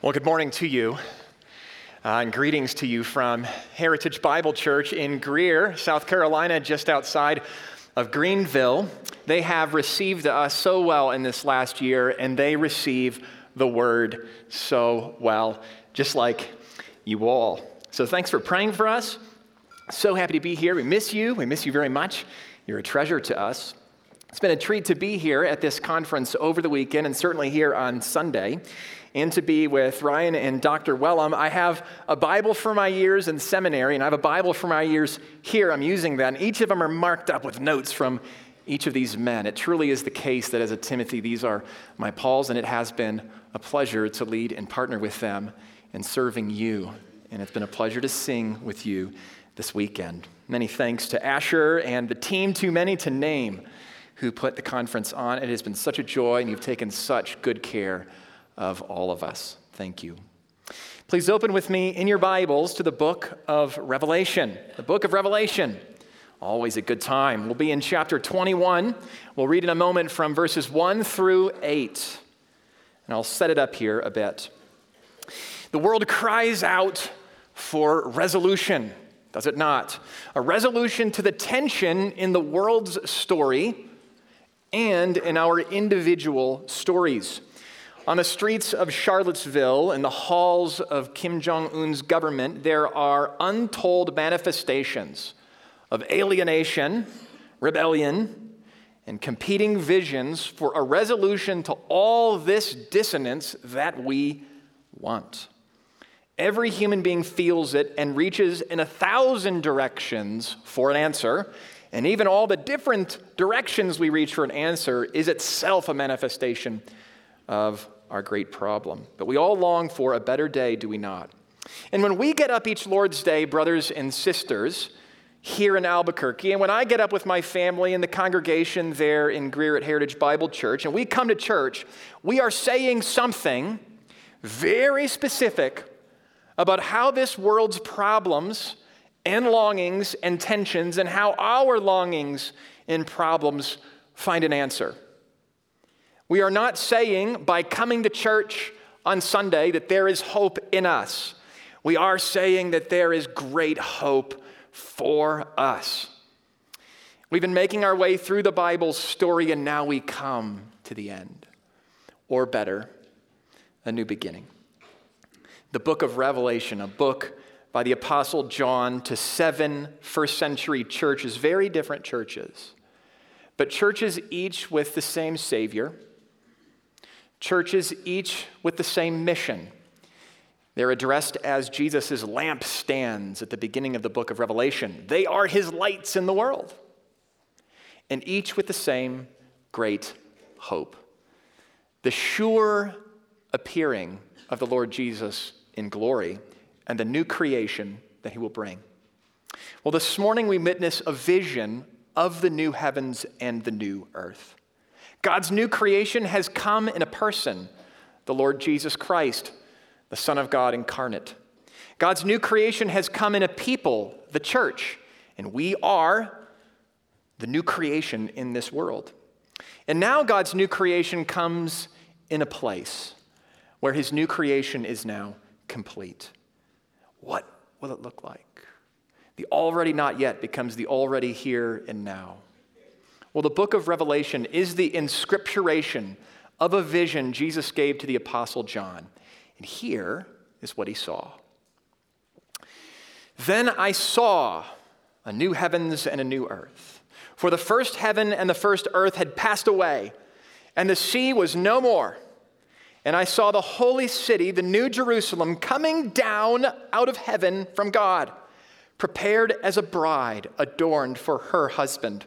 Well, good morning to you, uh, and greetings to you from Heritage Bible Church in Greer, South Carolina, just outside of Greenville. They have received us so well in this last year, and they receive the word so well, just like you all. So, thanks for praying for us. So happy to be here. We miss you. We miss you very much. You're a treasure to us. It's been a treat to be here at this conference over the weekend and certainly here on Sunday and to be with Ryan and Dr. Wellum. I have a Bible for my years in seminary, and I have a Bible for my years here. I'm using that, and each of them are marked up with notes from each of these men. It truly is the case that as a Timothy, these are my Pauls, and it has been a pleasure to lead and partner with them in serving you. And it's been a pleasure to sing with you this weekend. Many thanks to Asher and the team, too many to name, who put the conference on. It has been such a joy, and you've taken such good care of all of us. Thank you. Please open with me in your Bibles to the book of Revelation. The book of Revelation. Always a good time. We'll be in chapter 21. We'll read in a moment from verses 1 through 8. And I'll set it up here a bit. The world cries out for resolution, does it not? A resolution to the tension in the world's story and in our individual stories. On the streets of Charlottesville and the halls of Kim Jong un's government, there are untold manifestations of alienation, rebellion, and competing visions for a resolution to all this dissonance that we want. Every human being feels it and reaches in a thousand directions for an answer. And even all the different directions we reach for an answer is itself a manifestation of our great problem. But we all long for a better day, do we not? And when we get up each Lord's Day, brothers and sisters, here in Albuquerque, and when I get up with my family and the congregation there in Greer at Heritage Bible Church, and we come to church, we are saying something very specific about how this world's problems and longings and tensions and how our longings and problems find an answer. We are not saying by coming to church on Sunday that there is hope in us. We are saying that there is great hope for us. We've been making our way through the Bible's story, and now we come to the end. Or better, a new beginning. The book of Revelation, a book by the Apostle John to seven first century churches, very different churches, but churches each with the same Savior Churches, each with the same mission. They're addressed as Jesus' lampstands at the beginning of the book of Revelation. They are his lights in the world. And each with the same great hope the sure appearing of the Lord Jesus in glory and the new creation that he will bring. Well, this morning we witness a vision of the new heavens and the new earth. God's new creation has come in a person, the Lord Jesus Christ, the Son of God incarnate. God's new creation has come in a people, the church, and we are the new creation in this world. And now God's new creation comes in a place where his new creation is now complete. What will it look like? The already not yet becomes the already here and now. Well, the book of Revelation is the inscripturation of a vision Jesus gave to the Apostle John. And here is what he saw. Then I saw a new heavens and a new earth. For the first heaven and the first earth had passed away, and the sea was no more. And I saw the holy city, the new Jerusalem, coming down out of heaven from God, prepared as a bride adorned for her husband.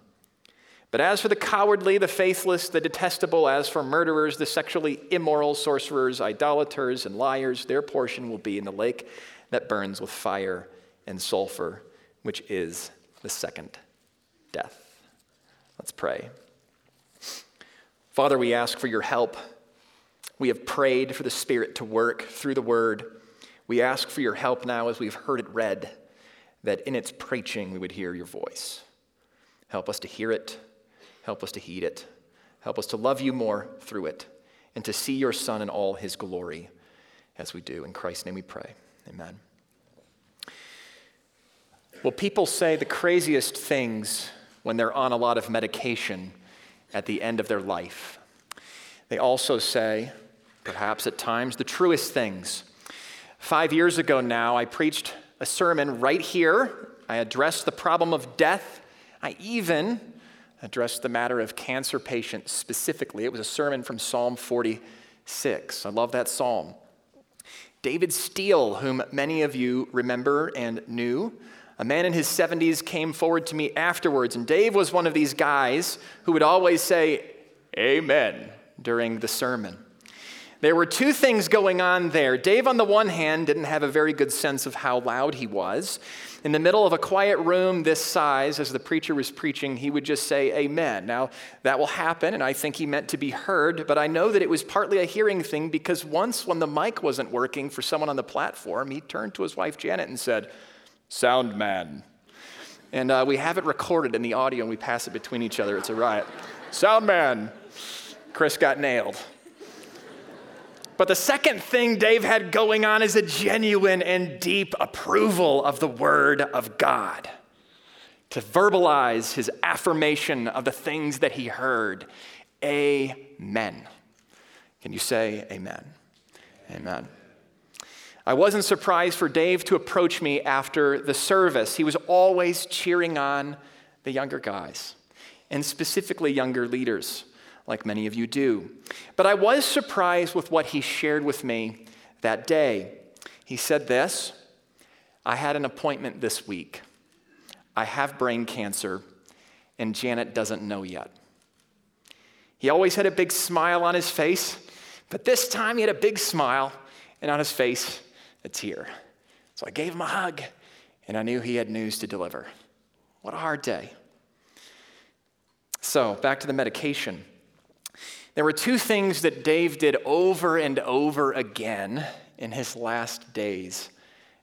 But as for the cowardly, the faithless, the detestable, as for murderers, the sexually immoral, sorcerers, idolaters, and liars, their portion will be in the lake that burns with fire and sulfur, which is the second death. Let's pray. Father, we ask for your help. We have prayed for the Spirit to work through the word. We ask for your help now as we've heard it read, that in its preaching we would hear your voice. Help us to hear it Help us to heed it. Help us to love you more through it and to see your Son in all his glory as we do. In Christ's name we pray. Amen. Well, people say the craziest things when they're on a lot of medication at the end of their life. They also say, perhaps at times, the truest things. Five years ago now, I preached a sermon right here. I addressed the problem of death. I even addressed the matter of cancer patients specifically. It was a sermon from Psalm 46. I love that psalm. David Steele, whom many of you remember and knew, a man in his 70s came forward to me afterwards, and Dave was one of these guys who would always say, Amen, during the sermon. There were two things going on there. Dave, on the one hand, didn't have a very good sense of how loud he was. In the middle of a quiet room this size, as the preacher was preaching, he would just say, Amen. Now, that will happen, and I think he meant to be heard, but I know that it was partly a hearing thing because once, when the mic wasn't working for someone on the platform, he turned to his wife Janet and said, Sound man. And uh, we have it recorded in the audio and we pass it between each other. It's a riot. Sound man. Chris got nailed. But the second thing Dave had going on is a genuine and deep approval of the Word of God. To verbalize his affirmation of the things that he heard. Amen. Can you say amen? Amen. I wasn't surprised for Dave to approach me after the service. He was always cheering on the younger guys, and specifically younger leaders like many of you do. But I was surprised with what he shared with me that day. He said this I had an appointment this week. I have brain cancer, and Janet doesn't know yet. He always had a big smile on his face, but this time he had a big smile, and on his face, a tear. So I gave him a hug, and I knew he had news to deliver. What a hard day. So, back to the medication. There were two things that Dave did over and over again in his last days,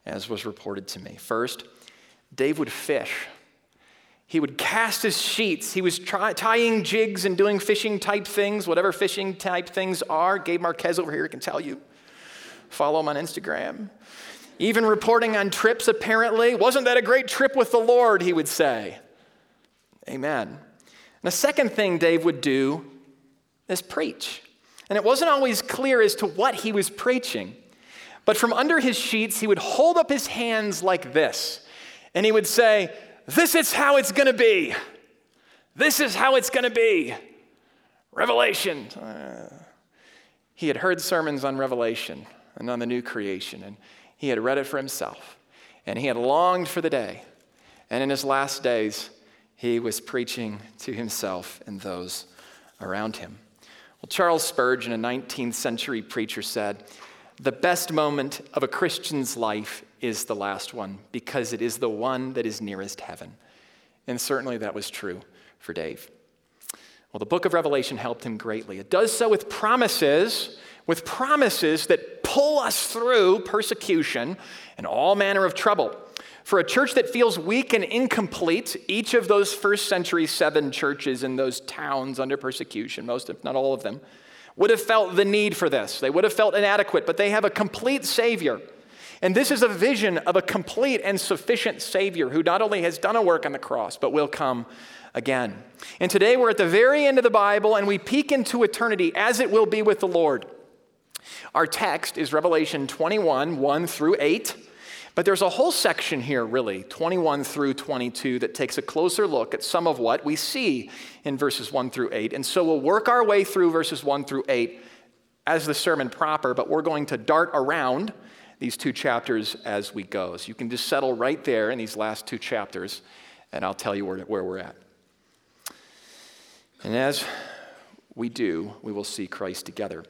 as was reported to me. First, Dave would fish. He would cast his sheets. He was try, tying jigs and doing fishing type things, whatever fishing type things are. Gabe Marquez over here can tell you. Follow him on Instagram. Even reporting on trips, apparently. Wasn't that a great trip with the Lord? He would say. Amen. And the second thing Dave would do is preach. And it wasn't always clear as to what he was preaching. But from under his sheets, he would hold up his hands like this. And he would say, This is how it's going to be. This is how it's going to be. Revelation. Uh, he had heard sermons on Revelation and on the new creation, and he had read it for himself. And he had longed for the day. And in his last days, he was preaching to himself and those around him. Well, Charles Spurgeon, a 19th century preacher, said, The best moment of a Christian's life is the last one because it is the one that is nearest heaven. And certainly that was true for Dave. Well, the book of Revelation helped him greatly. It does so with promises, with promises that pull us through persecution and all manner of trouble. For a church that feels weak and incomplete, each of those first century seven churches in those towns under persecution, most, if not all of them, would have felt the need for this. They would have felt inadequate, but they have a complete Savior. And this is a vision of a complete and sufficient Savior who not only has done a work on the cross, but will come again. And today we're at the very end of the Bible and we peek into eternity as it will be with the Lord. Our text is Revelation 21 1 through 8. But there's a whole section here, really, 21 through 22, that takes a closer look at some of what we see in verses 1 through 8. And so we'll work our way through verses 1 through 8 as the sermon proper, but we're going to dart around these two chapters as we go. So you can just settle right there in these last two chapters, and I'll tell you where, where we're at. And as we do, we will see Christ together.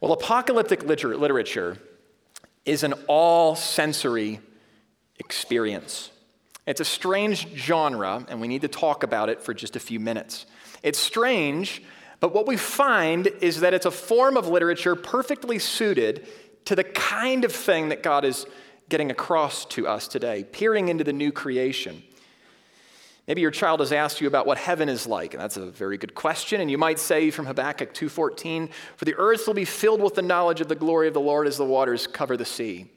Well, apocalyptic liter- literature is an all sensory experience. It's a strange genre, and we need to talk about it for just a few minutes. It's strange, but what we find is that it's a form of literature perfectly suited to the kind of thing that God is getting across to us today, peering into the new creation. Maybe your child has asked you about what heaven is like, and that's a very good question. And you might say from Habakkuk 2:14, "For the earth will be filled with the knowledge of the glory of the Lord as the waters cover the sea."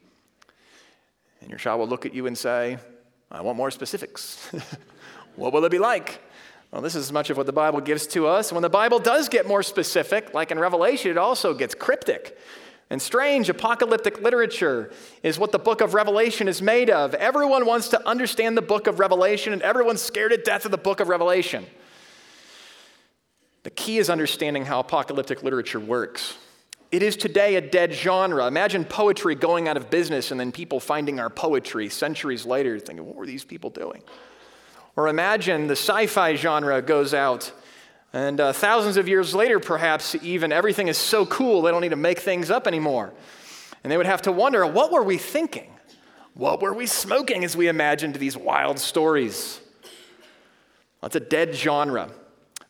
And your child will look at you and say, "I want more specifics. what will it be like?" Well, this is much of what the Bible gives to us. When the Bible does get more specific, like in Revelation, it also gets cryptic. And strange apocalyptic literature is what the book of Revelation is made of. Everyone wants to understand the book of Revelation, and everyone's scared to death of the book of Revelation. The key is understanding how apocalyptic literature works. It is today a dead genre. Imagine poetry going out of business and then people finding our poetry centuries later thinking, what were these people doing? Or imagine the sci fi genre goes out and uh, thousands of years later, perhaps even, everything is so cool they don't need to make things up anymore. And they would have to wonder what were we thinking? What were we smoking as we imagined these wild stories? That's a dead genre.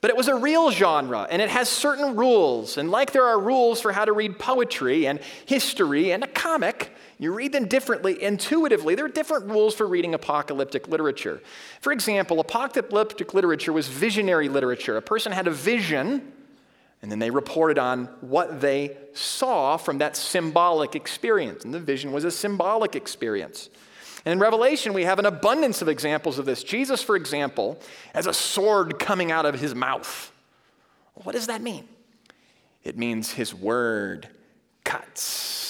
But it was a real genre, and it has certain rules. And like there are rules for how to read poetry and history and a comic, you read them differently intuitively. There are different rules for reading apocalyptic literature. For example, apocalyptic literature was visionary literature. A person had a vision, and then they reported on what they saw from that symbolic experience. And the vision was a symbolic experience. And in Revelation, we have an abundance of examples of this. Jesus, for example, has a sword coming out of his mouth. What does that mean? It means his word cuts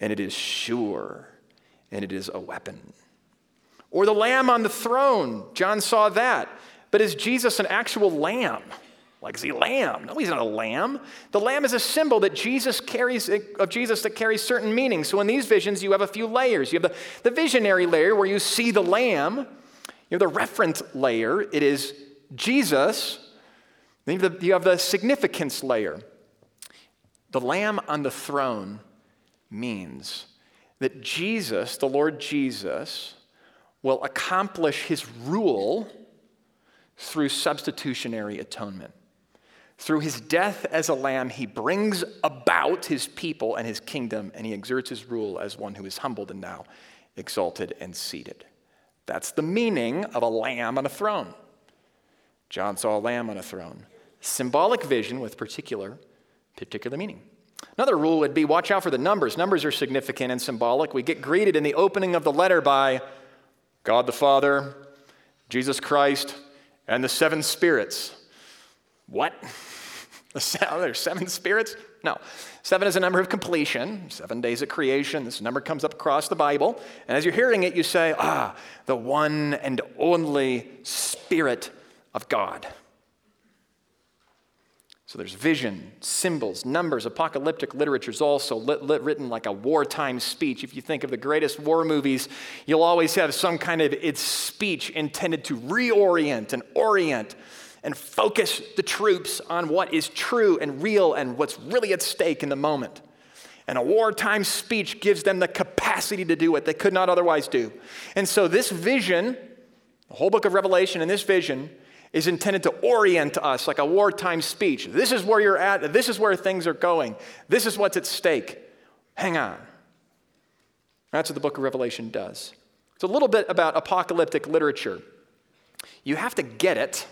and it is sure, and it is a weapon. Or the lamb on the throne, John saw that. But is Jesus an actual lamb? Like, is he lamb? No, he's not a lamb. The lamb is a symbol that Jesus carries, of Jesus that carries certain meanings. So in these visions, you have a few layers. You have the, the visionary layer where you see the lamb. You have the referent layer, it is Jesus. Then you have the, you have the significance layer. The lamb on the throne means that Jesus, the Lord Jesus, will accomplish his rule through substitutionary atonement. Through his death as a lamb, he brings about his people and his kingdom, and he exerts his rule as one who is humbled and now exalted and seated. That's the meaning of a lamb on a throne. John saw a lamb on a throne. Symbolic vision with particular, particular meaning. Another rule would be watch out for the numbers. Numbers are significant and symbolic. We get greeted in the opening of the letter by God the Father, Jesus Christ, and the seven spirits. What? There's seven spirits? No. Seven is a number of completion, seven days of creation. This number comes up across the Bible. And as you're hearing it, you say, ah, the one and only Spirit of God. So there's vision, symbols, numbers, apocalyptic literature is also lit, lit, written like a wartime speech. If you think of the greatest war movies, you'll always have some kind of its speech intended to reorient and orient and focus the troops on what is true and real and what's really at stake in the moment. And a wartime speech gives them the capacity to do what they could not otherwise do. And so this vision, the whole book of Revelation and this vision, is intended to orient us like a wartime speech. This is where you're at, this is where things are going, this is what's at stake. Hang on. That's what the book of Revelation does. It's a little bit about apocalyptic literature. You have to get it,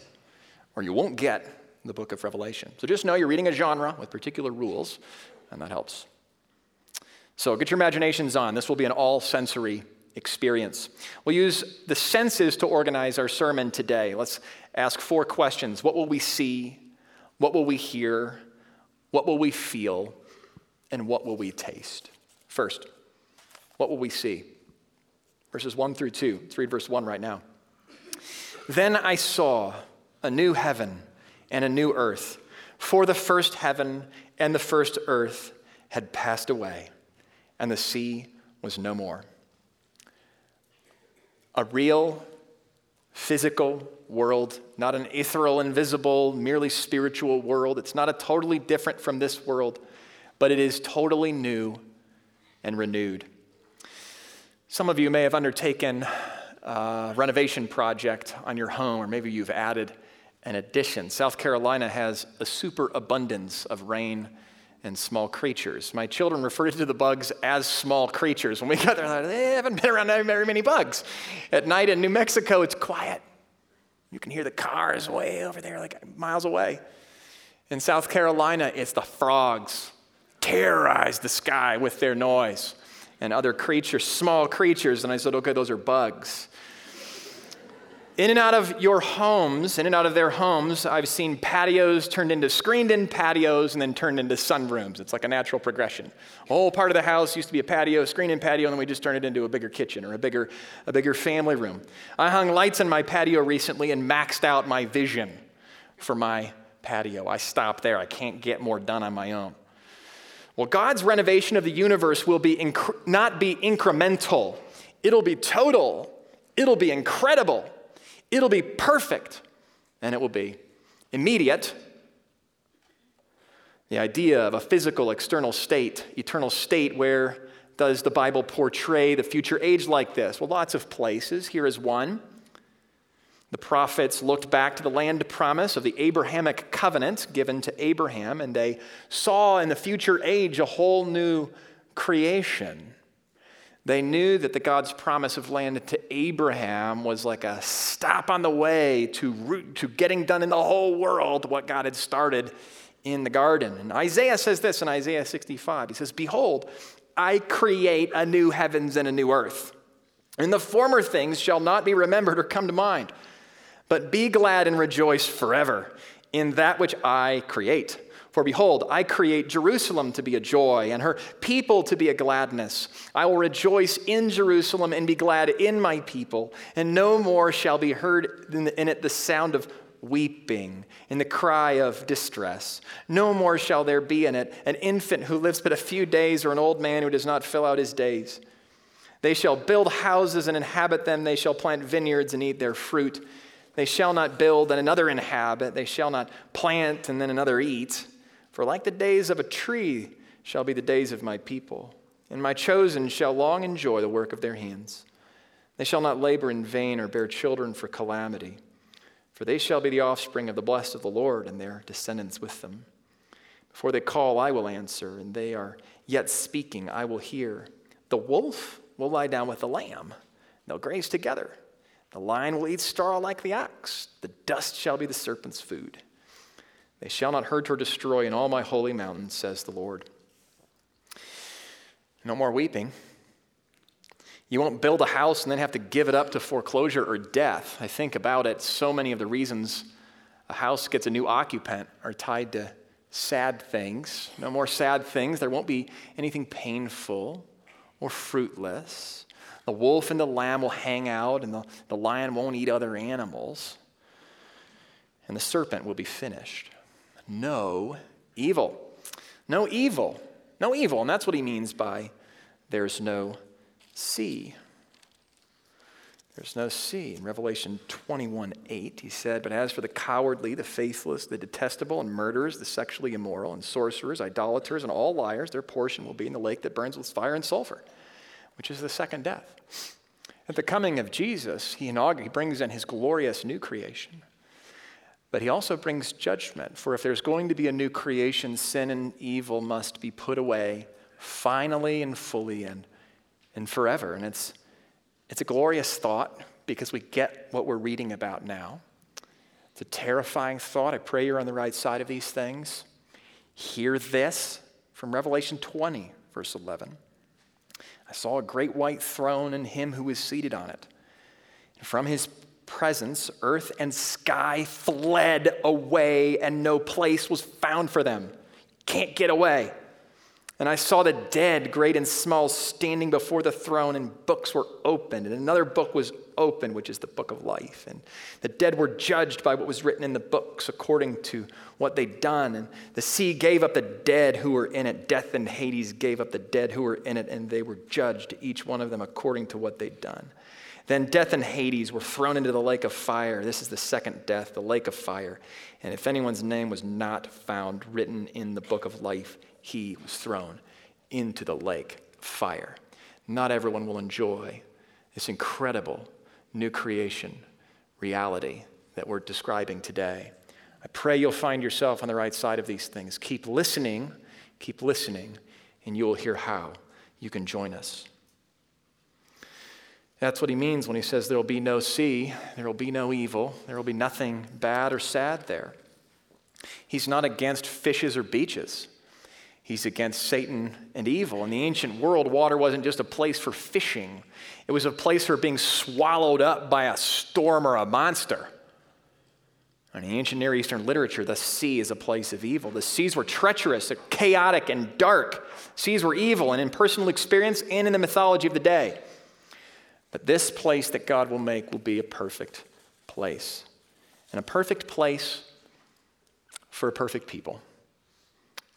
or you won't get the book of Revelation. So just know you're reading a genre with particular rules, and that helps. So get your imaginations on. This will be an all sensory experience. We'll use the senses to organize our sermon today. Let's ask four questions What will we see? What will we hear? What will we feel? And what will we taste? First, what will we see? verses 1 through 2. Let's read verse 1 right now. Then I saw a new heaven and a new earth, for the first heaven and the first earth had passed away, and the sea was no more. A real, physical world, not an ethereal, invisible, merely spiritual world. It's not a totally different from this world, but it is totally new and renewed. Some of you may have undertaken a renovation project on your home, or maybe you've added an addition. South Carolina has a superabundance of rain and small creatures. My children referred to the bugs as small creatures. When we got there, they haven't been around very many bugs. At night in New Mexico, it's quiet. You can hear the cars way over there, like miles away. In South Carolina, it's the frogs terrorize the sky with their noise and other creatures, small creatures. And I said, okay, those are bugs. In and out of your homes, in and out of their homes, I've seen patios turned into screened in patios and then turned into sunrooms. It's like a natural progression. A whole part of the house used to be a patio, screened in patio, and then we just turned it into a bigger kitchen or a bigger, a bigger family room. I hung lights in my patio recently and maxed out my vision for my patio. I stopped there. I can't get more done on my own. Well, God's renovation of the universe will be inc- not be incremental, it'll be total, it'll be incredible. It'll be perfect and it will be immediate. The idea of a physical external state, eternal state, where does the Bible portray the future age like this? Well, lots of places. Here is one. The prophets looked back to the land promise of the Abrahamic covenant given to Abraham, and they saw in the future age a whole new creation. They knew that the God's promise of land to Abraham was like a stop on the way to, to getting done in the whole world what God had started in the garden. And Isaiah says this in Isaiah 65. He says, Behold, I create a new heavens and a new earth. And the former things shall not be remembered or come to mind. But be glad and rejoice forever in that which I create. For behold, I create Jerusalem to be a joy, and her people to be a gladness. I will rejoice in Jerusalem and be glad in my people, and no more shall be heard in it the sound of weeping and the cry of distress. No more shall there be in it an infant who lives but a few days, or an old man who does not fill out his days. They shall build houses and inhabit them, they shall plant vineyards and eat their fruit. They shall not build and another inhabit, they shall not plant and then another eat. For like the days of a tree shall be the days of my people, and my chosen shall long enjoy the work of their hands. They shall not labor in vain or bear children for calamity, for they shall be the offspring of the blessed of the Lord, and their descendants with them. Before they call, I will answer, and they are yet speaking, I will hear. The wolf will lie down with the lamb, they'll graze together. The lion will eat straw like the ox, the dust shall be the serpent's food. They shall not hurt or destroy in all my holy mountains, says the Lord. No more weeping. You won't build a house and then have to give it up to foreclosure or death. I think about it, so many of the reasons a house gets a new occupant are tied to sad things. No more sad things. There won't be anything painful or fruitless. The wolf and the lamb will hang out, and the, the lion won't eat other animals. And the serpent will be finished no evil. No evil. No evil. And that's what he means by there's no sea. There's no sea. In Revelation 21 8, he said, But as for the cowardly, the faithless, the detestable, and murderers, the sexually immoral, and sorcerers, idolaters, and all liars, their portion will be in the lake that burns with fire and sulfur, which is the second death. At the coming of Jesus, he, he brings in his glorious new creation but he also brings judgment. For if there's going to be a new creation, sin and evil must be put away finally and fully and, and forever. And it's, it's a glorious thought because we get what we're reading about now. It's a terrifying thought. I pray you're on the right side of these things. Hear this from Revelation 20, verse 11. I saw a great white throne and him who was seated on it. And from his presence, earth and sky fled away, and no place was found for them. Can't get away. And I saw the dead, great and small, standing before the throne, and books were opened. And another book was opened, which is the book of life. And the dead were judged by what was written in the books according to what they'd done. And the sea gave up the dead who were in it. Death and Hades gave up the dead who were in it, and they were judged, each one of them according to what they'd done. Then death and Hades were thrown into the lake of fire. This is the second death, the lake of fire. And if anyone's name was not found written in the book of life, he was thrown into the lake of fire. Not everyone will enjoy this incredible new creation reality that we're describing today. I pray you'll find yourself on the right side of these things. Keep listening, keep listening, and you will hear how you can join us. That's what he means when he says there will be no sea, there will be no evil, there will be nothing bad or sad there. He's not against fishes or beaches. He's against Satan and evil. In the ancient world, water wasn't just a place for fishing, it was a place for being swallowed up by a storm or a monster. In ancient Near Eastern literature, the sea is a place of evil. The seas were treacherous, chaotic, and dark. Seas were evil, and in personal experience and in the mythology of the day. But this place that God will make will be a perfect place. And a perfect place for a perfect people.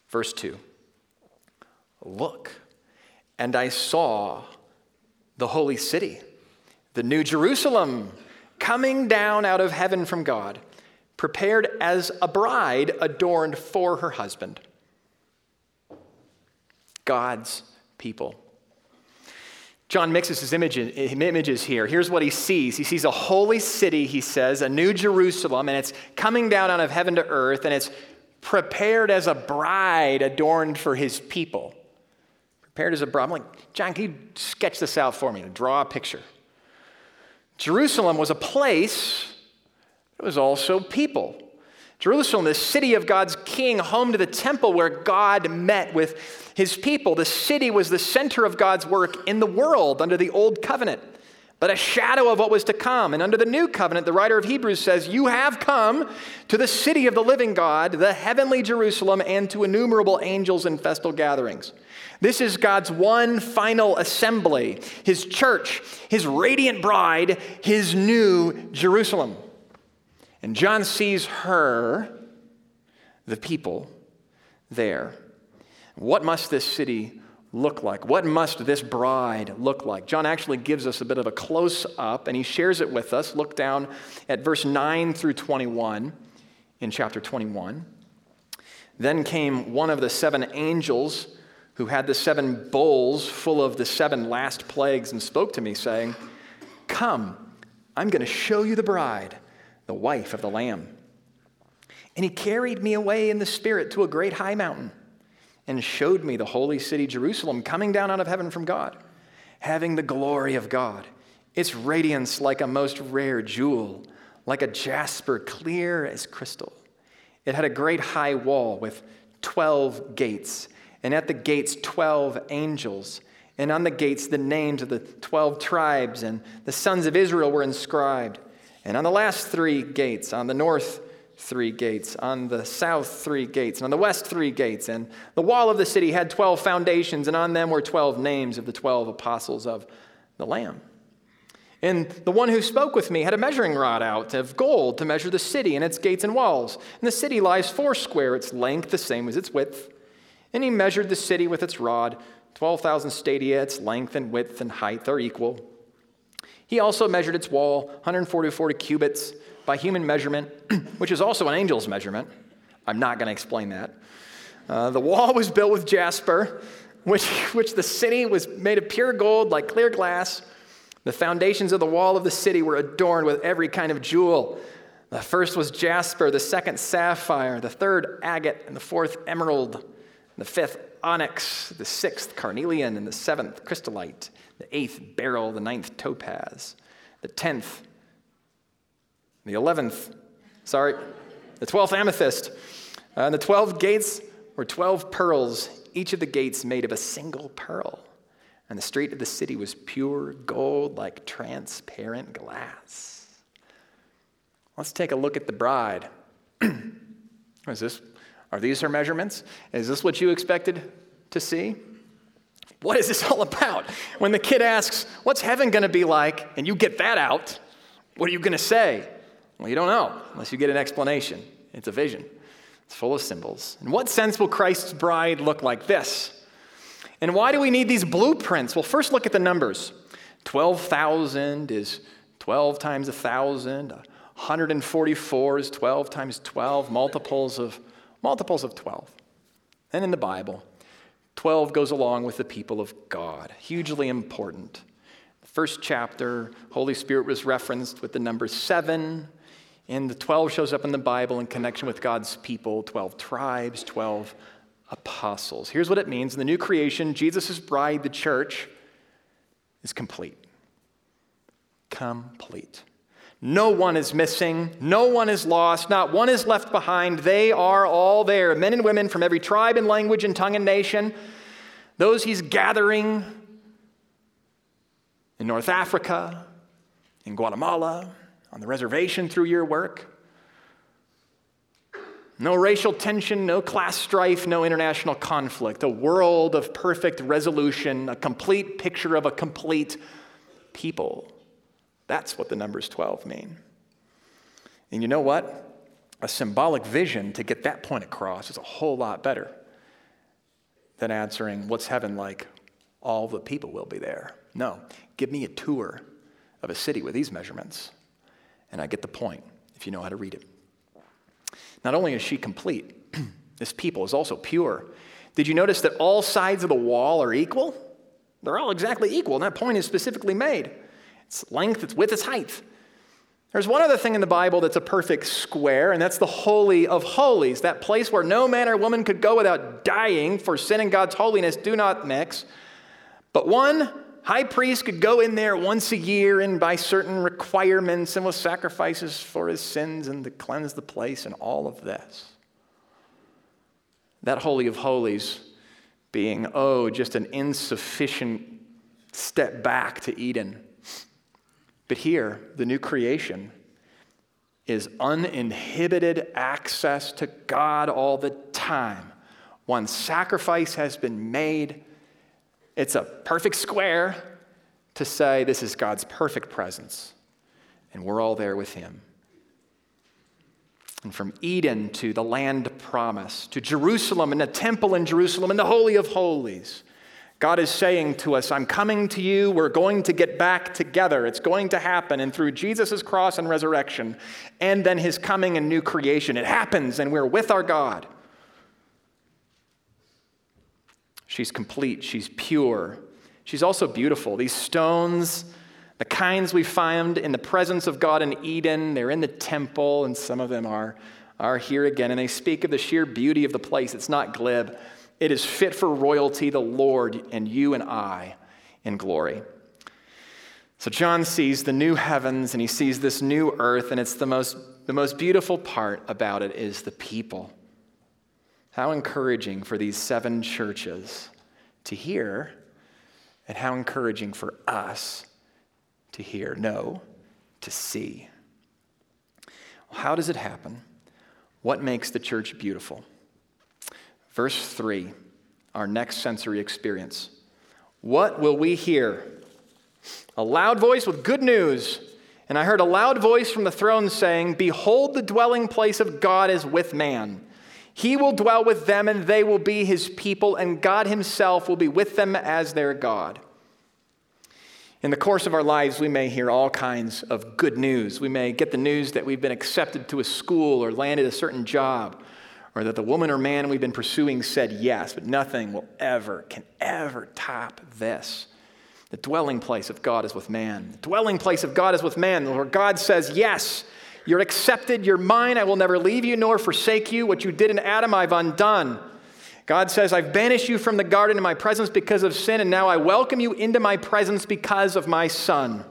Verse 2 Look, and I saw the holy city, the new Jerusalem, coming down out of heaven from God, prepared as a bride adorned for her husband. God's people. John mixes his images here. Here's what he sees. He sees a holy city, he says, a new Jerusalem, and it's coming down out of heaven to earth, and it's prepared as a bride adorned for his people prepared as a bride. I'm like, John, can you sketch this out for me to draw a picture? Jerusalem was a place, it was also people. Jerusalem, the city of God's king, home to the temple where God met with his people. The city was the center of God's work in the world under the old covenant, but a shadow of what was to come. And under the new covenant, the writer of Hebrews says, You have come to the city of the living God, the heavenly Jerusalem, and to innumerable angels in festal gatherings. This is God's one final assembly, his church, his radiant bride, his new Jerusalem. And John sees her, the people, there. What must this city look like? What must this bride look like? John actually gives us a bit of a close up and he shares it with us. Look down at verse 9 through 21 in chapter 21. Then came one of the seven angels who had the seven bowls full of the seven last plagues and spoke to me, saying, Come, I'm going to show you the bride, the wife of the Lamb. And he carried me away in the Spirit to a great high mountain and showed me the holy city, Jerusalem, coming down out of heaven from God, having the glory of God, its radiance like a most rare jewel, like a jasper clear as crystal. It had a great high wall with 12 gates and at the gates 12 angels, and on the gates the names of the 12 tribes and the sons of Israel were inscribed. And on the last three gates, on the north three gates, on the south three gates, and on the west three gates. And the wall of the city had 12 foundations, and on them were 12 names of the 12 apostles of the Lamb. And the one who spoke with me had a measuring rod out of gold to measure the city and its gates and walls. And the city lies foursquare, its length the same as its width. And he measured the city with its rod. 12,000 stadia, its length and width and height are equal. He also measured its wall, 144 cubits by human measurement, which is also an angel's measurement. I'm not going to explain that. Uh, the wall was built with jasper, which, which the city was made of pure gold like clear glass. The foundations of the wall of the city were adorned with every kind of jewel. The first was jasper, the second sapphire, the third agate, and the fourth emerald the fifth, onyx, the sixth, carnelian, and the seventh, chrysolite, the eighth, beryl, the ninth, topaz, the tenth, the eleventh, sorry, the twelfth, amethyst. Uh, and the twelve gates were twelve pearls, each of the gates made of a single pearl. And the street of the city was pure gold like transparent glass. Let's take a look at the bride. is this are these her measurements? Is this what you expected to see? What is this all about? When the kid asks, What's heaven going to be like? and you get that out, what are you going to say? Well, you don't know unless you get an explanation. It's a vision, it's full of symbols. In what sense will Christ's bride look like this? And why do we need these blueprints? Well, first look at the numbers 12,000 is 12 times 1,000. 144 is 12 times 12, multiples of, multiples of 12. And in the Bible, 12 goes along with the people of God. Hugely important. First chapter, Holy Spirit was referenced with the number seven, and the 12 shows up in the Bible in connection with God's people 12 tribes, 12 apostles. Here's what it means in the new creation, Jesus' bride, the church, is complete. Complete. No one is missing. No one is lost. Not one is left behind. They are all there. Men and women from every tribe and language and tongue and nation. Those he's gathering in North Africa, in Guatemala, on the reservation through your work. No racial tension, no class strife, no international conflict. A world of perfect resolution, a complete picture of a complete people. That's what the numbers 12 mean. And you know what? A symbolic vision to get that point across is a whole lot better than answering, What's heaven like? All the people will be there. No, give me a tour of a city with these measurements, and I get the point if you know how to read it. Not only is she complete, this people is also pure. Did you notice that all sides of the wall are equal? They're all exactly equal, and that point is specifically made. Its length, its width, its height. There's one other thing in the Bible that's a perfect square, and that's the Holy of Holies, that place where no man or woman could go without dying for sin and God's holiness do not mix. But one high priest could go in there once a year and by certain requirements and with sacrifices for his sins and to cleanse the place and all of this. That Holy of Holies being, oh, just an insufficient step back to Eden but here, the new creation is uninhibited access to God all the time. One sacrifice has been made. It's a perfect square to say this is God's perfect presence, and we're all there with Him. And from Eden to the land promise, to Jerusalem and the temple in Jerusalem and the Holy of Holies, God is saying to us, I'm coming to you. We're going to get back together. It's going to happen. And through Jesus' cross and resurrection, and then his coming and new creation, it happens, and we're with our God. She's complete, she's pure, she's also beautiful. These stones, the kinds we find in the presence of God in Eden, they're in the temple, and some of them are, are here again, and they speak of the sheer beauty of the place. It's not glib. It is fit for royalty, the Lord, and you and I in glory. So John sees the new heavens and he sees this new earth, and it's the most, the most beautiful part about it is the people. How encouraging for these seven churches to hear, and how encouraging for us to hear. No, to see. How does it happen? What makes the church beautiful? Verse 3, our next sensory experience. What will we hear? A loud voice with good news. And I heard a loud voice from the throne saying, Behold, the dwelling place of God is with man. He will dwell with them, and they will be his people, and God himself will be with them as their God. In the course of our lives, we may hear all kinds of good news. We may get the news that we've been accepted to a school or landed a certain job or that the woman or man we've been pursuing said yes, but nothing will ever, can ever top this. The dwelling place of God is with man. The dwelling place of God is with man, where God says, Yes, you're accepted, you're mine, I will never leave you nor forsake you. What you did in Adam, I've undone. God says, I've banished you from the garden in my presence because of sin, and now I welcome you into my presence because of my Son.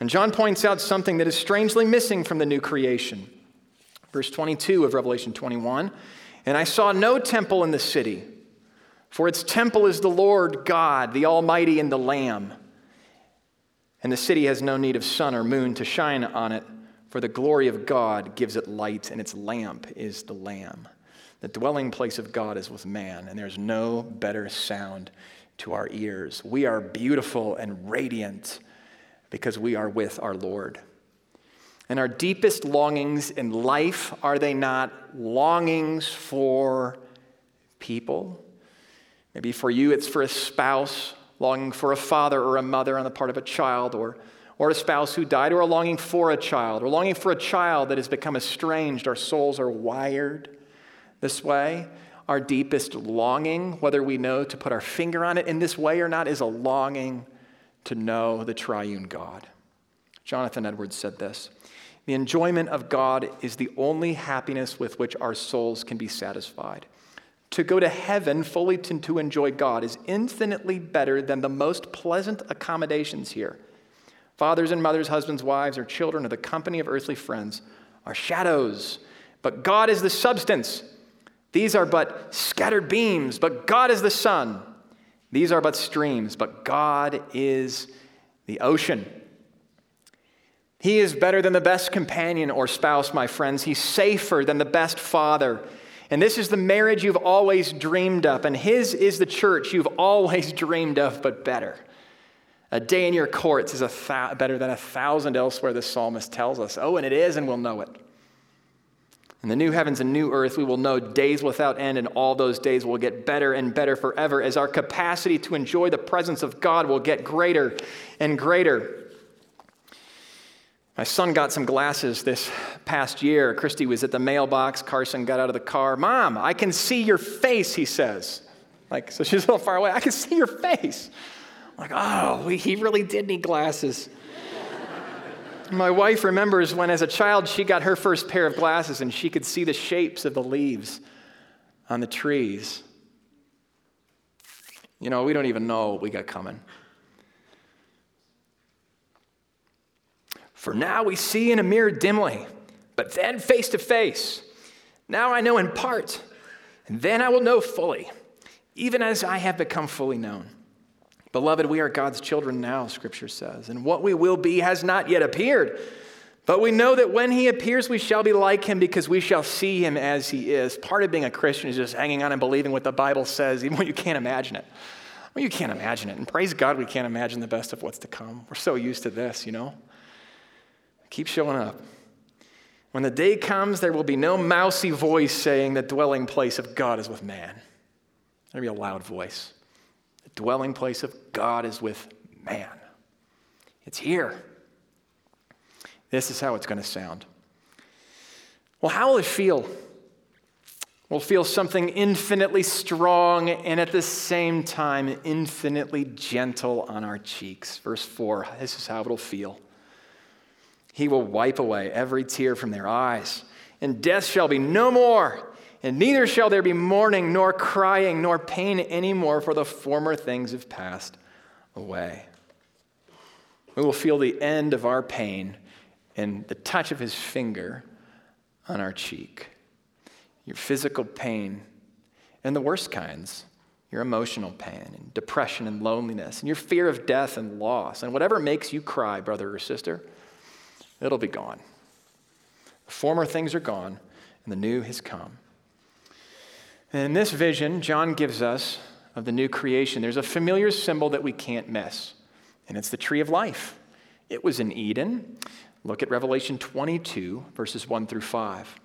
And John points out something that is strangely missing from the new creation. Verse 22 of Revelation 21 And I saw no temple in the city, for its temple is the Lord God, the Almighty, and the Lamb. And the city has no need of sun or moon to shine on it, for the glory of God gives it light, and its lamp is the Lamb. The dwelling place of God is with man, and there's no better sound to our ears. We are beautiful and radiant because we are with our Lord. And our deepest longings in life, are they not longings for people? Maybe for you, it's for a spouse, longing for a father or a mother on the part of a child, or, or a spouse who died, or a longing for a child, or longing for a child that has become estranged. Our souls are wired this way. Our deepest longing, whether we know to put our finger on it in this way or not, is a longing to know the triune God. Jonathan Edwards said this The enjoyment of God is the only happiness with which our souls can be satisfied. To go to heaven fully to, to enjoy God is infinitely better than the most pleasant accommodations here. Fathers and mothers, husbands, wives, or children, or the company of earthly friends are shadows, but God is the substance. These are but scattered beams, but God is the sun. These are but streams, but God is the ocean. He is better than the best companion or spouse, my friends. He's safer than the best father. And this is the marriage you've always dreamed of, and His is the church you've always dreamed of, but better. A day in your courts is a better than a thousand elsewhere, the psalmist tells us. Oh, and it is, and we'll know it. In the new heavens and new earth, we will know days without end, and all those days will get better and better forever as our capacity to enjoy the presence of God will get greater and greater. My son got some glasses this past year. Christy was at the mailbox. Carson got out of the car. Mom, I can see your face, he says. Like, so she's a little far away. I can see your face. I'm like, oh, he really did need glasses. My wife remembers when, as a child, she got her first pair of glasses and she could see the shapes of the leaves on the trees. You know, we don't even know what we got coming. For now we see in a mirror dimly, but then face to face. Now I know in part, and then I will know fully, even as I have become fully known. Beloved, we are God's children now, Scripture says, and what we will be has not yet appeared. But we know that when he appears, we shall be like him because we shall see him as he is. Part of being a Christian is just hanging on and believing what the Bible says, even when you can't imagine it. Well, you can't imagine it. And praise God, we can't imagine the best of what's to come. We're so used to this, you know? Keep showing up. When the day comes, there will be no mousy voice saying the dwelling place of God is with man. There'll be a loud voice. The dwelling place of God is with man. It's here. This is how it's going to sound. Well, how will it feel? We'll feel something infinitely strong and at the same time infinitely gentle on our cheeks. Verse 4 this is how it'll feel. He will wipe away every tear from their eyes, and death shall be no more, and neither shall there be mourning, nor crying, nor pain anymore, for the former things have passed away. We will feel the end of our pain and the touch of his finger on our cheek. Your physical pain and the worst kinds, your emotional pain and depression and loneliness, and your fear of death and loss, and whatever makes you cry, brother or sister it'll be gone. The former things are gone, and the new has come. And in this vision, John gives us of the new creation, there's a familiar symbol that we can't miss, and it's the tree of life. It was in Eden. Look at Revelation 22, verses 1 through 5.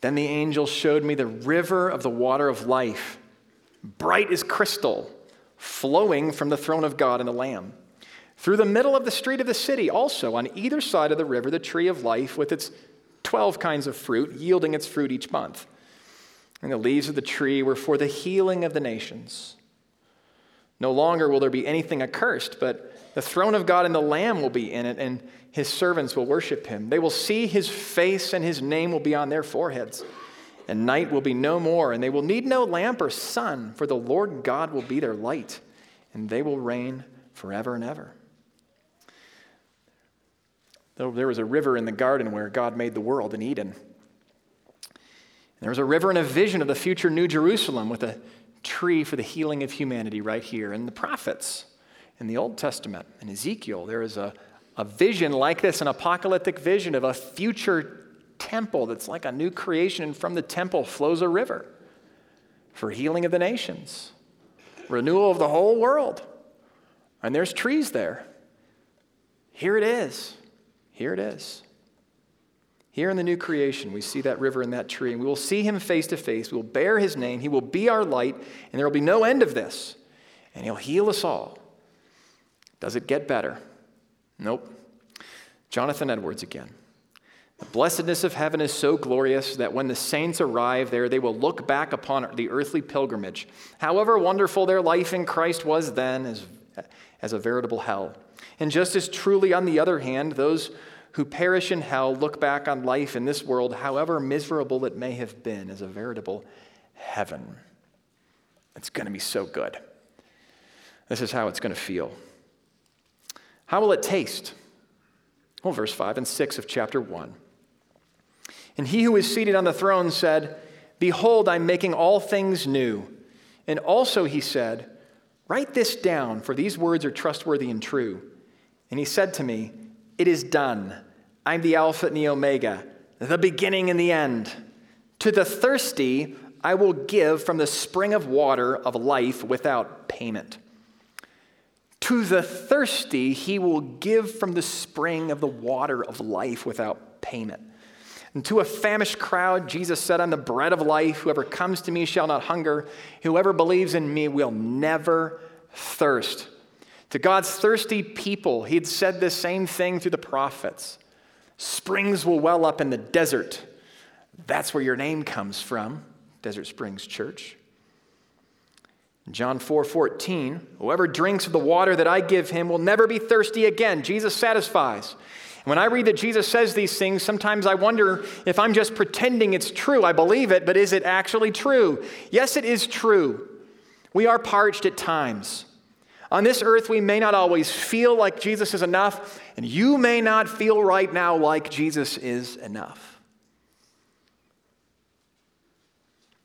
Then the angel showed me the river of the water of life, bright as crystal, flowing from the throne of God and the Lamb. Through the middle of the street of the city, also on either side of the river, the tree of life with its 12 kinds of fruit, yielding its fruit each month. And the leaves of the tree were for the healing of the nations. No longer will there be anything accursed, but the throne of God and the Lamb will be in it, and his servants will worship him. They will see his face, and his name will be on their foreheads. And night will be no more, and they will need no lamp or sun, for the Lord God will be their light, and they will reign forever and ever. There was a river in the garden where God made the world in Eden. There was a river and a vision of the future New Jerusalem with a tree for the healing of humanity right here. And the prophets in the Old Testament, in Ezekiel, there is a, a vision like this, an apocalyptic vision of a future temple that's like a new creation, and from the temple flows a river for healing of the nations, renewal of the whole world. And there's trees there. Here it is. Here it is. Here in the new creation, we see that river and that tree, and we will see him face to face. We will bear his name. He will be our light, and there will be no end of this. And he'll heal us all. Does it get better? Nope. Jonathan Edwards again. The blessedness of heaven is so glorious that when the saints arrive there, they will look back upon the earthly pilgrimage, however wonderful their life in Christ was then, as, as a veritable hell. And just as truly, on the other hand, those who perish in hell look back on life in this world, however miserable it may have been, as a veritable heaven. It's going to be so good. This is how it's going to feel. How will it taste? Well, verse 5 and 6 of chapter 1. And he who is seated on the throne said, Behold, I'm making all things new. And also he said, Write this down, for these words are trustworthy and true. And he said to me, It is done. I'm the Alpha and the Omega, the beginning and the end. To the thirsty, I will give from the spring of water of life without payment. To the thirsty, he will give from the spring of the water of life without payment. And to a famished crowd, Jesus said, I'm the bread of life. Whoever comes to me shall not hunger. Whoever believes in me will never thirst. To God's thirsty people, he had said the same thing through the prophets Springs will well up in the desert. That's where your name comes from, Desert Springs Church. John 4 14, whoever drinks of the water that I give him will never be thirsty again. Jesus satisfies. And When I read that Jesus says these things, sometimes I wonder if I'm just pretending it's true. I believe it, but is it actually true? Yes, it is true. We are parched at times. On this earth, we may not always feel like Jesus is enough, and you may not feel right now like Jesus is enough.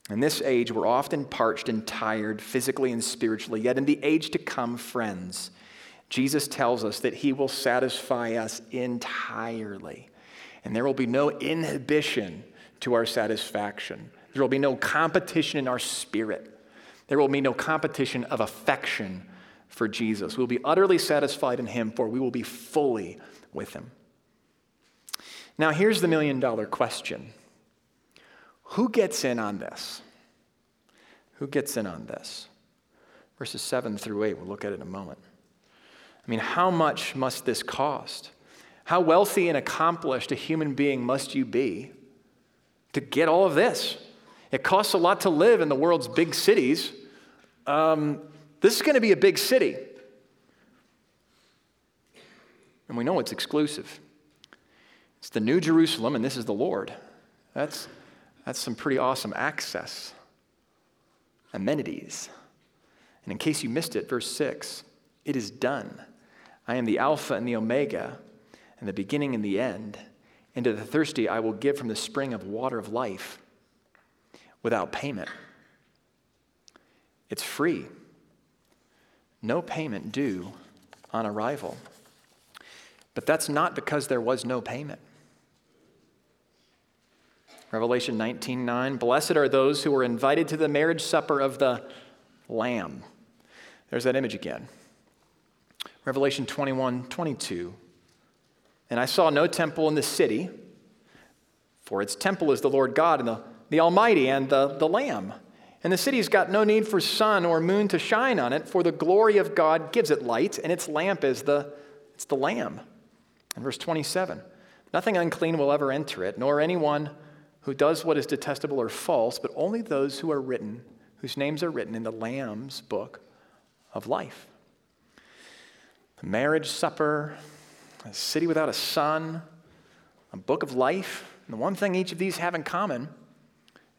In this age, we're often parched and tired physically and spiritually, yet in the age to come, friends, Jesus tells us that he will satisfy us entirely. And there will be no inhibition to our satisfaction. There will be no competition in our spirit. There will be no competition of affection for Jesus. We'll be utterly satisfied in him, for we will be fully with him. Now, here's the million dollar question Who gets in on this? Who gets in on this? Verses 7 through 8, we'll look at it in a moment. I mean, how much must this cost? How wealthy and accomplished a human being must you be to get all of this? It costs a lot to live in the world's big cities. Um, this is going to be a big city. And we know it's exclusive. It's the New Jerusalem, and this is the Lord. That's, that's some pretty awesome access, amenities. And in case you missed it, verse 6 it is done. I am the Alpha and the Omega, and the beginning and the end. And to the thirsty, I will give from the spring of water of life without payment. It's free, no payment due on arrival. But that's not because there was no payment. Revelation 19:9 Blessed are those who are invited to the marriage supper of the lamb. There's that image again. Revelation 21 22. And I saw no temple in the city, for its temple is the Lord God and the, the Almighty and the, the Lamb. And the city's got no need for sun or moon to shine on it, for the glory of God gives it light, and its lamp is the, it's the Lamb. And verse 27 Nothing unclean will ever enter it, nor anyone who does what is detestable or false, but only those who are written, whose names are written in the Lamb's book of life a marriage supper, a city without a sun, a book of life. And the one thing each of these have in common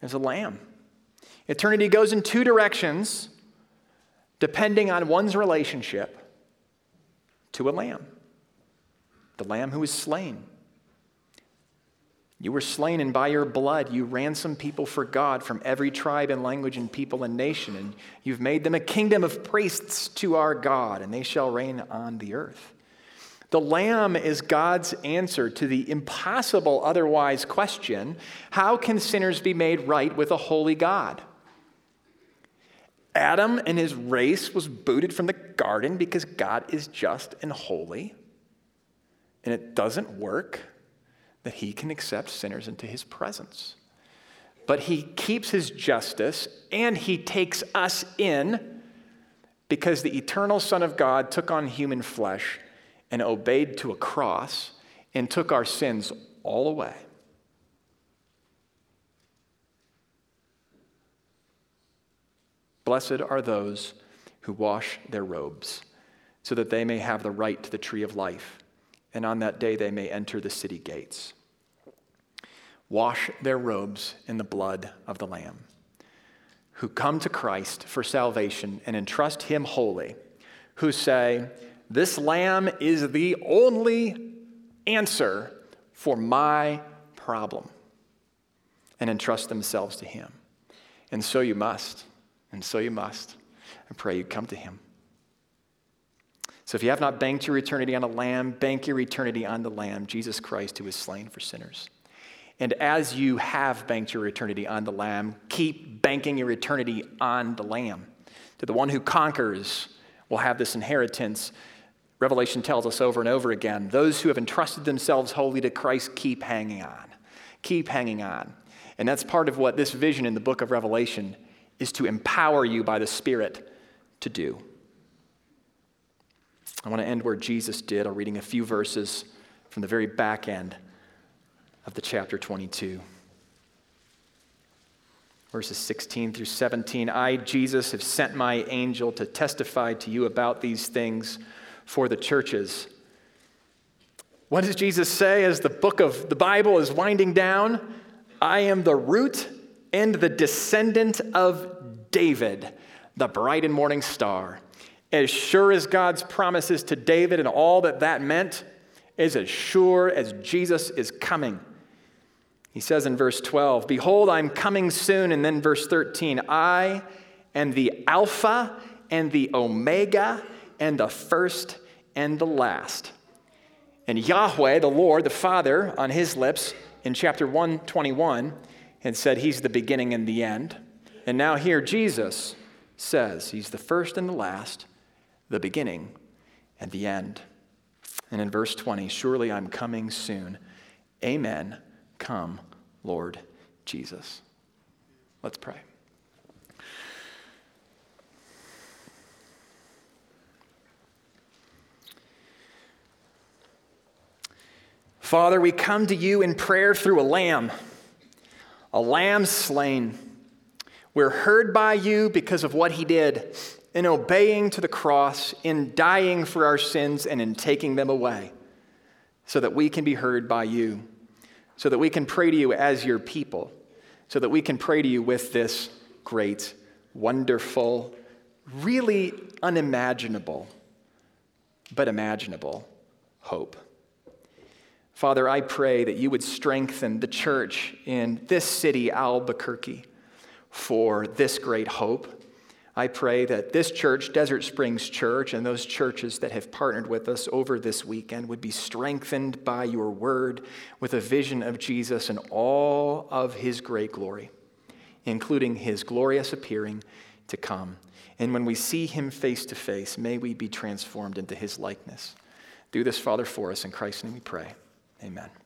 is a lamb. Eternity goes in two directions depending on one's relationship to a lamb the lamb who is slain. You were slain, and by your blood you ransomed people for God from every tribe and language and people and nation. And you've made them a kingdom of priests to our God, and they shall reign on the earth. The lamb is God's answer to the impossible otherwise question how can sinners be made right with a holy God? Adam and his race was booted from the garden because God is just and holy. And it doesn't work that he can accept sinners into his presence. But he keeps his justice and he takes us in because the eternal Son of God took on human flesh and obeyed to a cross and took our sins all away. Blessed are those who wash their robes, so that they may have the right to the tree of life, and on that day they may enter the city gates. Wash their robes in the blood of the Lamb, who come to Christ for salvation and entrust Him wholly, who say, This Lamb is the only answer for my problem, and entrust themselves to Him. And so you must. And so you must. I pray you come to him. So if you have not banked your eternity on a lamb, bank your eternity on the lamb, Jesus Christ, who was slain for sinners. And as you have banked your eternity on the lamb, keep banking your eternity on the lamb. To the one who conquers will have this inheritance. Revelation tells us over and over again those who have entrusted themselves wholly to Christ keep hanging on. Keep hanging on. And that's part of what this vision in the book of Revelation is to empower you by the Spirit to do. I want to end where Jesus did, I'm reading a few verses from the very back end of the chapter 22. Verses 16 through 17 I, Jesus, have sent my angel to testify to you about these things for the churches. What does Jesus say as the book of the Bible is winding down? I am the root and the descendant of David, the bright and morning star. As sure as God's promises to David and all that that meant is as sure as Jesus is coming. He says in verse 12, Behold, I'm coming soon. And then verse 13, I am the Alpha and the Omega and the first and the last. And Yahweh, the Lord, the Father, on his lips in chapter 121, and said he's the beginning and the end. And now here Jesus says he's the first and the last, the beginning and the end. And in verse 20, surely I'm coming soon. Amen. Come, Lord Jesus. Let's pray. Father, we come to you in prayer through a lamb a lamb slain. We're heard by you because of what he did in obeying to the cross, in dying for our sins, and in taking them away, so that we can be heard by you, so that we can pray to you as your people, so that we can pray to you with this great, wonderful, really unimaginable, but imaginable hope. Father, I pray that you would strengthen the church in this city, Albuquerque, for this great hope. I pray that this church, Desert Springs Church, and those churches that have partnered with us over this weekend would be strengthened by your word with a vision of Jesus and all of his great glory, including his glorious appearing to come. And when we see him face to face, may we be transformed into his likeness. Do this, Father, for us. In Christ's name we pray. Amen.